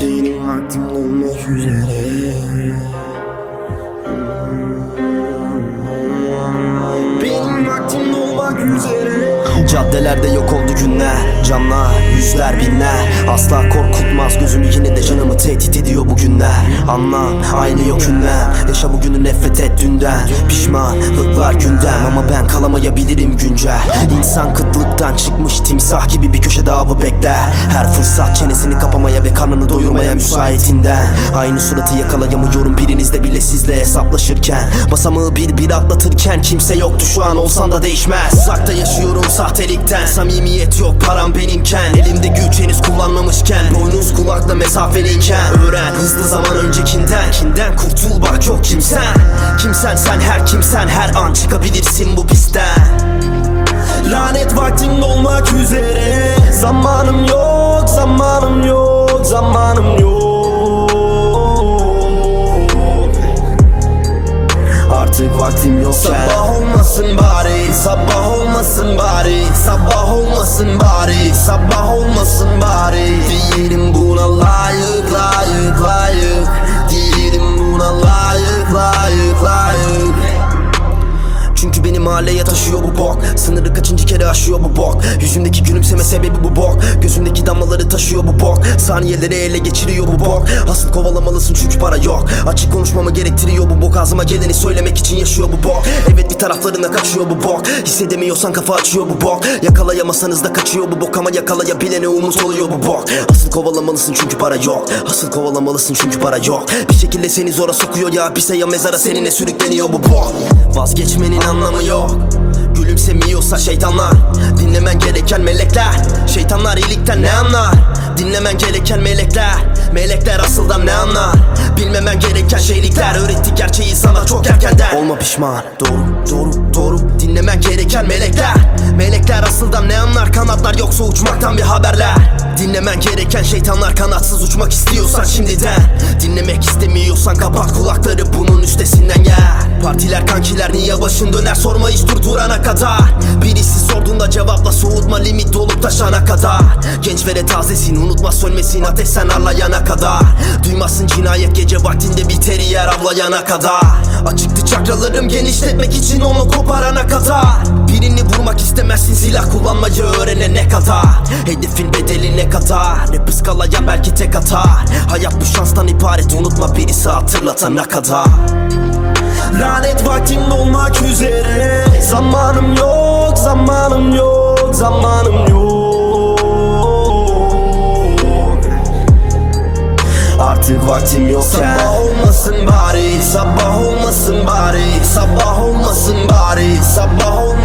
Benim vaktim olmak üzere. Benim vaktim olmak üzere. Caddelerde yok oldu günler Canlar, yüzler, binler. Asla korkutmaz gözümü yine de canımı tehdit ediyor bu günler Anlam, aynı yok ünlem Yaşa bugünü nefret et dünden. Pişmanlıklar gündem. Ama ben kalamayabilirim güncel. İnsan kıtlıktan çıkmış timsah gibi bir köşede avı bekler. Her fırsat çenesini kapamaya ve karnını doyurmaya müsaitinden. Aynı suratı yakalayamıyorum birinizde bile sizle hesaplaşırken. Basamağı bir bir atlatırken kimse yoktu şu an olsan da değişmez. Uzakta yaşıyorum sahtelikten Samimiyet yok param benimken. Elimde güç henüz kullanmamışken Boynuz kulakla mesafeliyken. Öğren hızlı zaman öncekinden. Kinden kurtul bak çok kimsen. Kimsen sen her kimsen Her an çıkabilirsin bu pistten Lanet vaktim dolmak üzere. Zamanım yok, zamanım yok, zamanım yok vaktim yok Sabah olmasın bari, sabah olmasın bari Sabah olmasın bari, sabah olmasın bari. Değilim buna layık, layık mahalleye taşıyor bu bok Sınırı kaçıncı kere aşıyor bu bok Yüzümdeki gülümseme sebebi bu bok Gözümdeki damlaları taşıyor bu bok Saniyeleri ele geçiriyor bu bok Asıl kovalamalısın çünkü para yok Açık konuşmamı gerektiriyor bu bok Ağzıma geleni söylemek için yaşıyor bu bok Evet bir taraflarına kaçıyor bu bok Hissedemiyorsan kafa açıyor bu bok Yakalayamasanız da kaçıyor bu bok Ama yakalayabilene umut oluyor bu bok Asıl kovalamalısın çünkü para yok Asıl kovalamalısın çünkü para yok Bir şekilde seni zora sokuyor ya Hapise ya mezara seninle sürükleniyor bu bok Vazgeçmenin anlamı yok Gülümsemiyorsa şeytanlar Dinlemen gereken melekler. Şeytanlar iyilikten ne anlar? Dinlemen gereken melekler. Melekler asıldan ne anlar? Bilmemen gereken şeylikler. Öğretti gerçeği sana çok erkenden. Olma pişman. Doğru doğru doğru. Dinlemen gereken melekler. Melekler asıldan ne anlar? Kanatlar yoksa uçmaktan bir haberler. Dinlemen gereken şeytanlar kanatsız uçmak istiyorsan şimdiden. Dinlemek istemiyorsan kapat kulakları bunun üstesinden gel Partiler kankiler niye başın döner? Sorma hiç durdurana kadar. Birisi sorduğunda cevapla soğutma limit dolup taşana kadar. Genç ve de tazesin unutma sönmesin ateş sen arlayana kadar. Duymazsın cinayet gece vaktinde biter yer avlayana kadar. Açıktı çakralarım genişletmek için onu koparana kadar. Birini vurmak istemezsin silah kullanmayı öğrenene kadar. Hedefin bedeli ne kadar? Rap ıskalayan belki tek atar. Hayat bu şanstan ibaret unutma birisi hatırlatana kadar Lanet vaktim dolmak üzere. Zamanım yok, zamanım yok, zamanım yok. Artık vaktim yok Sabah olmasın bari, sabah olmasın bari Sabah olmasın bari, sabah olmasın